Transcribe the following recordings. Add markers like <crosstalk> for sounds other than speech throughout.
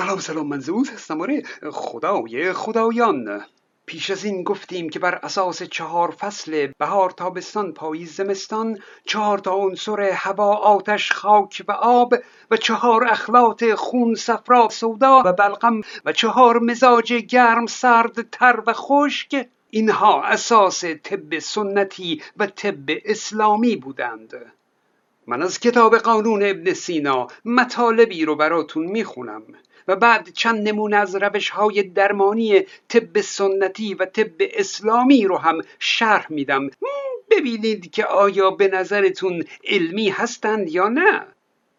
سلام سلام من زوز هستم. آره خدای خدایان. پیش از این گفتیم که بر اساس چهار فصل بهار تابستان پاییز زمستان چهار تا عنصر هوا آتش خاک و آب و چهار اخلاط خون صفرا سودا و بلغم و چهار مزاج گرم سرد تر و خشک. اینها اساس طب سنتی و طب اسلامی بودند. من از کتاب قانون ابن سینا مطالبی رو براتون می‌خونم. و بعد چند نمونه از روش های درمانی طب سنتی و طب اسلامی رو هم شرح میدم. ببینید که آیا به نظرتون علمی هستند یا نه.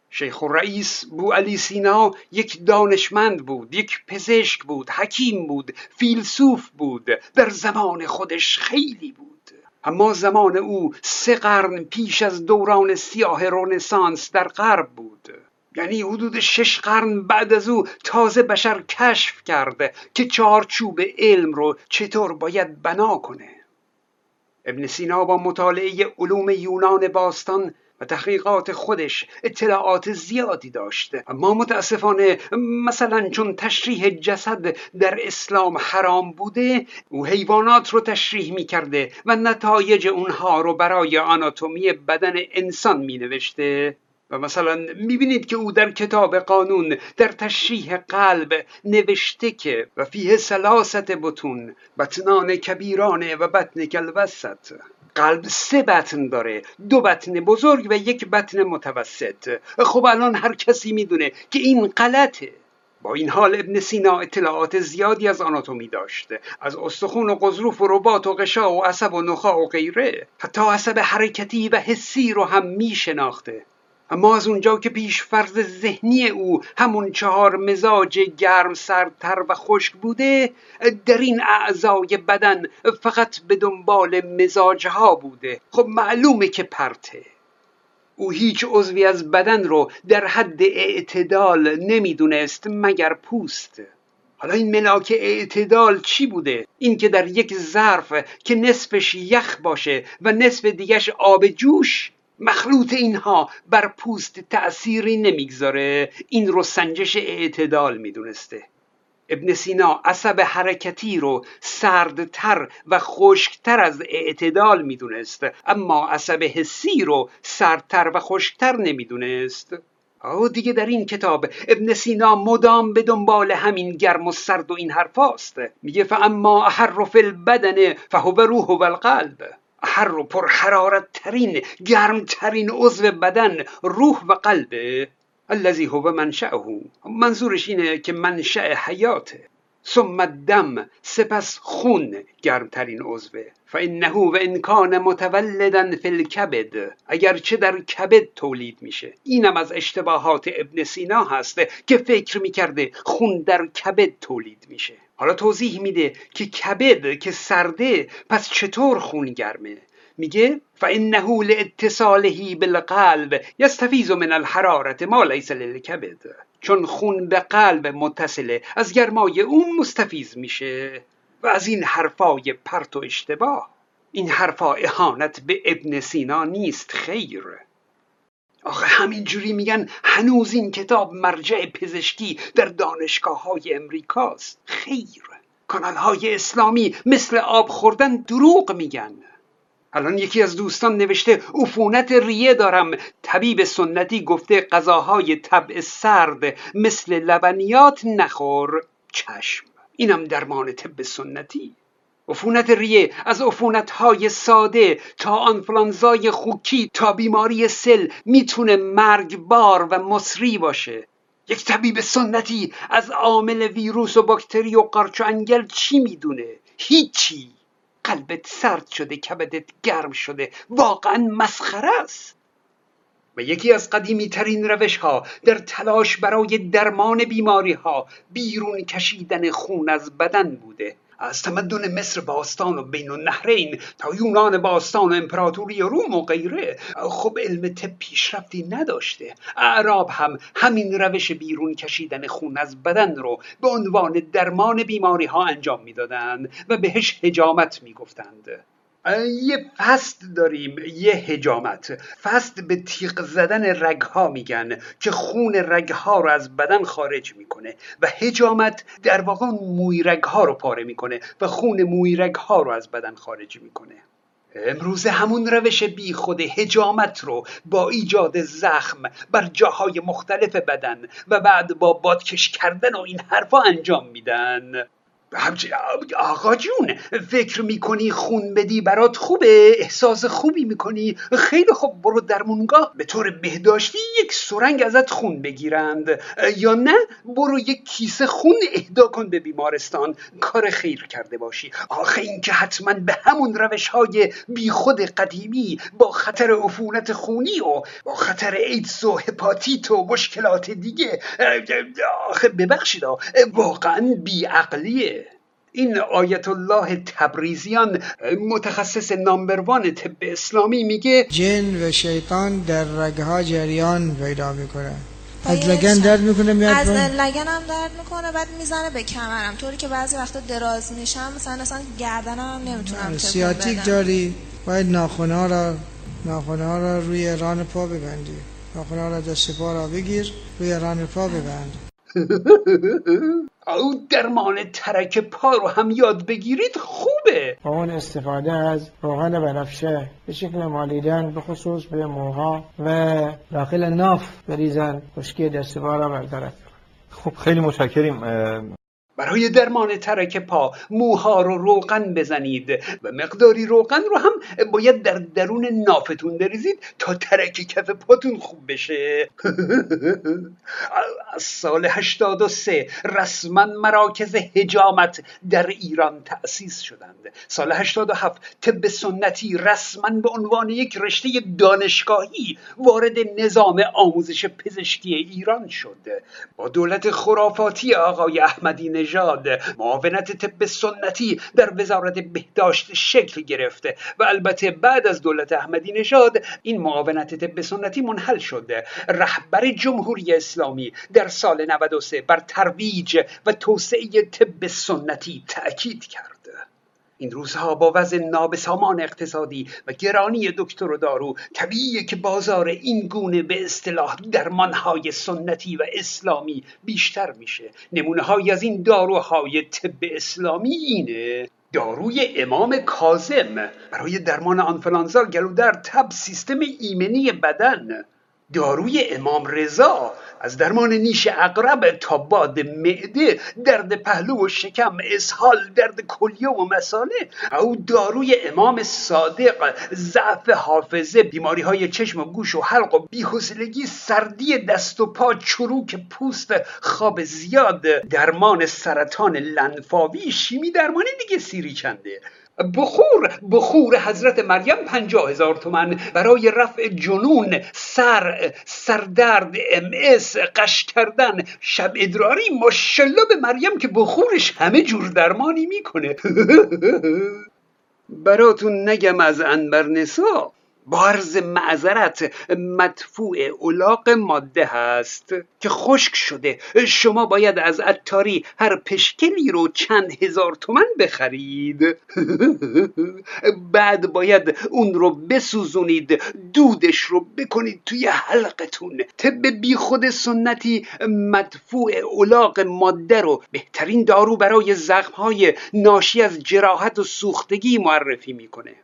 شیخ رئیس بو علی سینا یک دانشمند بود یک پزشک بود حکیم بود فیلسوف بود در زمان خودش خیلی بود. اما زمان او سه قرن پیش از دوران سیاه رونسانس در غرب بود. یعنی حدود شش قرن بعد از او تازه بشر کشف کرده که چارچوب علم رو چطور باید بنا کنه. ابن سینا با مطالعه علوم یونان باستان و تحقیقات خودش اطلاعات زیادی داشته. اما متاسفانه مثلا چون تشریح جسد در اسلام حرام بوده او حیوانات رو تشریح می کرده و نتایج اونها رو برای آناتومی بدن انسان می نوشته و مثلا می‌بینید که او در کتاب قانون در تشریح قلب نوشته که و فیه سلاست بتون بطنان کبیرانه و بطن کلوسط قلب سه بطن داره دو بطن بزرگ و یک بطن متوسط. خب الان هر کسی می‌دونه که این غلطه. با این حال ابن سینا اطلاعات زیادی از آناتومی داشته از استخون و قضروف و رباط و غشا و عصب و نخا و غیره. حتی عصب حرکتی و حسی رو هم می شناخته اما از اونجا که پیش فرض ذهنی او همون چهار مزاج گرم سردتر و خشک بوده در این اعضای بدن فقط به دنبال مزاجها بوده. خب معلومه که پرته. او هیچ عضوی از بدن رو در حد اعتدال نمی‌دونست مگر پوست. حالا این ملاک اعتدال چی بوده؟ این که در یک ظرف که نصفش یخ باشه و نصف دیگش آب جوش مخلوط اینها بر پوست تأثیری نمی‌گذاره. این رو سنجش اعتدال می‌دونسته. ابن سینا عصب حرکتی رو سردتر و خشکتر از اعتدال می‌دونست اما عصب حسی رو سردتر و خشکتر نمی‌دونست. آه دیگه در این کتاب ابن سینا مدام به دنبال همین گرم و سرد و این حرفاست. میگه فاما احر فی البدن فهو روح و القلب هر و پر حرارت ترین گرم ترین عضو بدن روح و قلبه الذي هو منشأه منظورش اینه که منشأ حیاته. ثم الدم سپس خون گرمترین عضوه فانه و ان کان متولدا فی الکبد. اگرچه در کبد تولید میشه. اینم از اشتباهات ابن سینا هست که فکر می‌کرده خون در کبد تولید میشه. حالا توضیح میده که کبد که سرده پس چطور خون گرمه؟ میگه فانه لاتصاله بالقلب یستفیز من الحرارت ما لیس للکبد. چون خون به قلب متصله از گرمای اون مستفیز میشه و از این حرفای پرت و اشتباه. این حرفا اهانت به ابن سینا نیست خیر. آخه همینجوری میگن هنوز این کتاب مرجع پزشکی در دانشگاه های امریکاست خیر. کانال های اسلامی مثل آب خوردن دروغ میگن. الان یکی از دوستان نوشته عفونت ریه دارم. طبیب سنتی گفته غذاهای طبع سرد مثل لبنیات نخور چشم. اینم درمان طب سنتی. عفونت ریه از عفونت های ساده تا آنفلانزای خوکی تا بیماری سل می‌تونه مرگبار و مصری باشه. یک طبیب سنتی از عامل ویروس و باکتری و قارچ و انگل چی می‌دونه؟ هیچی. قلبت سرد شده کبدت گرم شده. واقعا مسخره است. و یکی از قدیمی ترین روش ها در تلاش برای درمان بیماری ها بیرون کشیدن خون از بدن بوده. از تمدن مصر باستان و بین النهرین تا یونان باستان و امپراتوری روم و غیره. خب علم طب پیشرفتی نداشته. اعراب هم همین روش بیرون کشیدن خون از بدن رو به عنوان درمان بیماری ها انجام می‌دادند و بهش هجامت می‌گفتند. یه فست داریم یه هجامت فست به تیغ زدن رگها میگن که خون رگها رو از بدن خارج می‌کنه و هجامت در واقع موی رگها رو پاره می‌کنه و خون موی رگها رو از بدن خارج می‌کنه. امروز همون روش بی خود هجامت رو با ایجاد زخم بر جاهای مختلف بدن و بعد با بادکش کردن و این حرفا انجام میدن. آقا جون فکر می‌کنی خون بدی برات خوبه؟ احساس خوبی می‌کنی؟ خیلی خوب برو درمونگاه به طور بهداشتی یک سرنگ ازت خون بگیرند. یا نه برو یک کیسه خون اهدا کن به بیمارستان. کار خیر کرده باشی. آخه اینکه حتما به همون روش های بیخود قدیمی با خطر عفونت خونی و با خطر ایدز و هپاتیت و مشکلات دیگه آخه ببخشید واقعا بیعقلیه. این آیت الله تبریزیان متخصص نامبروان طب اسلامی میگه جن و شیطان در رگها جریان پیدا می‌کنه. از لگن درد می‌کنه میاد از لگن هم درد می‌کنه بعد می‌زنه به کمرم. طوری که بعضی وقتا دراز میشم مثلا اصلا گردنم هم نمی‌تونم سیاتیک داری باید ناخونا را ناخونا را روی ران پا ببندی. ناخونا را دست پا را بگیر روی ران پا ببند. <laughs> او درمان ترک پا رو هم یاد بگیرید خوبه. با اون استفاده از روغن بنفشه به شکل مالیدن به خصوص به موها و داخل ناف بریزن خشکی دست پا را برطرف خب خیلی متشکریم. برای درمان ترک پا موها رو روغن بزنید. و مقداری روغن رو هم باید در درون نافتون بریزید تا ترک کف پاتون خوب بشه. <laughs> از سال 83 رسما مراکز هجامت در ایران تأسیس شدند. سال 87 طب سنتی رسما به عنوان یک رشته دانشگاهی وارد نظام آموزش پزشکی ایران شد. با دولت خرافاتی آقای احمدی نژاد معاونت طب سنتی در وزارت بهداشت شکل گرفته و البته بعد از دولت احمدی نژاد این معاونت طب سنتی منحل شده. رهبر جمهوری اسلامی در سال 93 بر ترویج و توسعه طب سنتی تأکید کرد این روزها با وضع نابسامان اقتصادی و گرانی دکتر و دارو طبیعیه که بازار این گونه به اصطلاح درمانهای سنتی و اسلامی بیشتر میشه. نمونه های از این داروهای طب اسلامی اینه داروی امام کازم برای درمان آنفلانزا گلودر تب سیستم ایمنی بدن. داروی امام رضا از درمان نیش اقرب تا باد معده درد پهلو و شکم اسهال درد کلیه و مساله او داروی امام صادق ضعف حافظه بیماری های چشم و گوش و حلق و بیحسلگی سردی دست و پا چروک پوست خواب زیاد درمان سرطان لنفاوی شیمی درمانی دیگه سیری چنده. بخور بخور حضرت مریم پنجاه هزار تومن برای رفع جنون سر سردرد ام اس قش کردن شب ادراری ماشالله به مریم که بخورش همه جور درمانی می‌کنه. <laughs> براتون نگم از انبر نسا با عرض معذرت مدفوع اولاق ماده هست که خشک شده. شما باید از عطاری هر پشکلی رو چند هزار تومن بخرید. <laughs> بعد باید اون رو بسوزونید دودش رو بکنید توی حلقتون. طب بی خود سنتی مدفوع اولاق ماده رو بهترین دارو برای زخمهای ناشی از جراحت و سوختگی معرفی می‌کنه.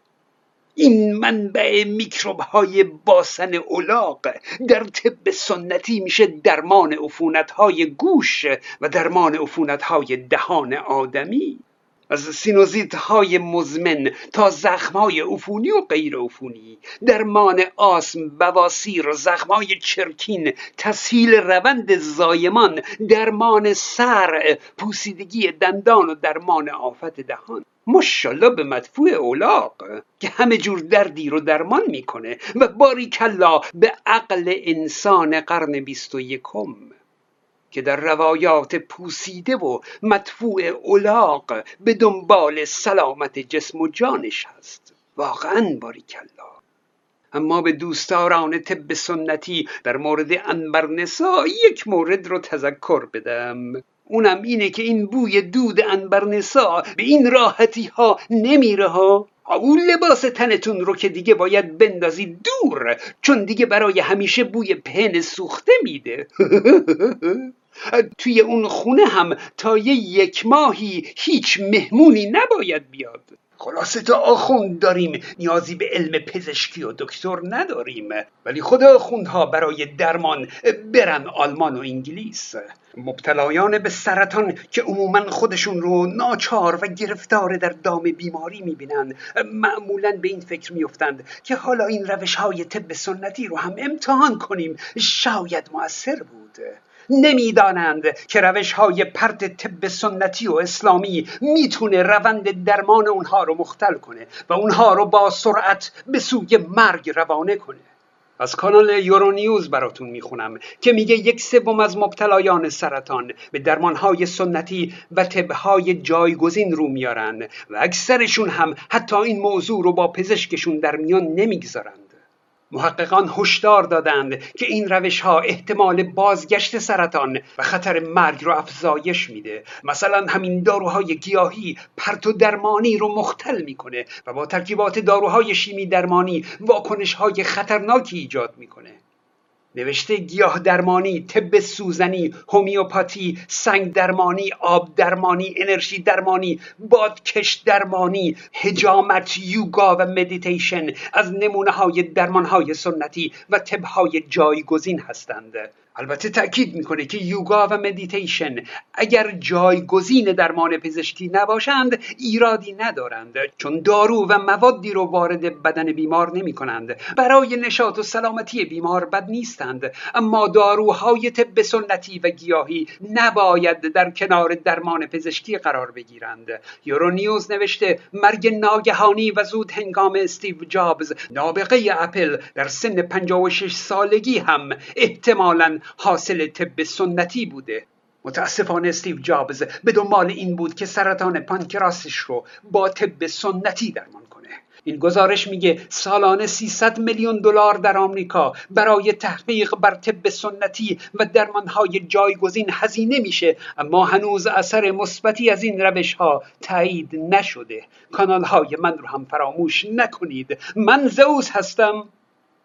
این منبع میکروب های باسن اولاق در طب سنتی میشه درمان عفونت های گوش و درمان عفونت های دهان آدمی. از سینوزیت های مزمن تا زخم های عفونی و غیر عفونی. درمان آسم بواسیر زخم های چرکین تسهیل روند زایمان درمان سر پوسیدگی دندان و درمان آفت دهان. ماشالله به مدفوع اولاق که همه جور دردی رو درمان می‌کنه و باری کلا به عقل انسان قرن بیست و یکم که در روایات پوسیده و مدفوع اولاق به دنبال سلامت جسم و جانش هست. واقعا باری کلا اما به دوستداران طب سنتی در مورد انبرنسا یک مورد رو تذکر بدم. اونم اینه که این بوی دود انبرنسا به این راحتی ها نمیره ها اون لباس تنتون رو که دیگه باید بندازید دور چون دیگه برای همیشه بوی پن سوخته میده. <laughs> توی اون خونه هم تا یه یک ماهی هیچ مهمونی نباید بیاد. خلاصه تا آخوند داریم نیازی به علم پزشکی و دکتر نداریم. ولی خود آخوندها برای درمان برن آلمان و انگلیس. مبتلایان به سرطان که عموما خودشون رو ناچار و گرفتار در دام بیماری می‌بینن معمولا به این فکر میفتند که حالا این روش های طب سنتی رو هم امتحان کنیم. شاید موثر بود. نمی‌دانند. که روش های پرد طب سنتی و اسلامی می‌تونه روند درمان اونها رو مختل کنه و اونها رو با سرعت به سوی مرگ روانه کنه. از کانال یورونیوز براتون می‌خونم که میگه یک سوم از مبتلایان سرطان به درمانهای سنتی و طبهای جایگزین رو میارن و اکثرشون هم حتی این موضوع رو با پزشکشون در میان نمی‌گذارند. محققان هشدار دادند که این روش ها احتمال بازگشت سرطان و خطر مرگ رو افزایش میده. مثلا همین داروهای گیاهی پرتو درمانی رو مختل می‌کنه و با ترکیبات داروهای شیمی درمانی واکنش های خطرناکی ایجاد می‌کنه. نوشته گیاه درمانی، طب سوزنی، هومیوپاتی، سنگ درمانی، آب درمانی، انرژی درمانی، بادکش درمانی، حجامت، یوگا و مدیتیشن از نمونه های درمان های سنتی و طب های جایگزین هستند. البته تاکید می‌کنه که یوگا و مدیتیشن اگر جایگزین درمان پزشکی نباشند ایرادی ندارند چون دارو و موادی رو وارد بدن بیمار نمی کنند برای نشاط و سلامتی بیمار بد نیستند. اما داروهای طب سنتی و گیاهی نباید در کنار درمان پزشکی قرار بگیرند. یورونیوز نوشته مرگ ناگهانی و زود هنگام استیو جابز نابغه اپل در سن 56 سالگی هم احتمالاً حاصل طب سنتی بوده. متاسفانه استیو جابز به دنبال این بود که سرطان پانکراسش رو با طب سنتی درمان کنه. این گزارش میگه سالانه 300 میلیون دلار در آمریکا برای تحقیق بر طب سنتی و درمانهای جایگزین هزینه میشه اما هنوز اثر مثبتی از این روش ها تایید نشده. کانال های من رو هم فراموش نکنید. من زوز هستم.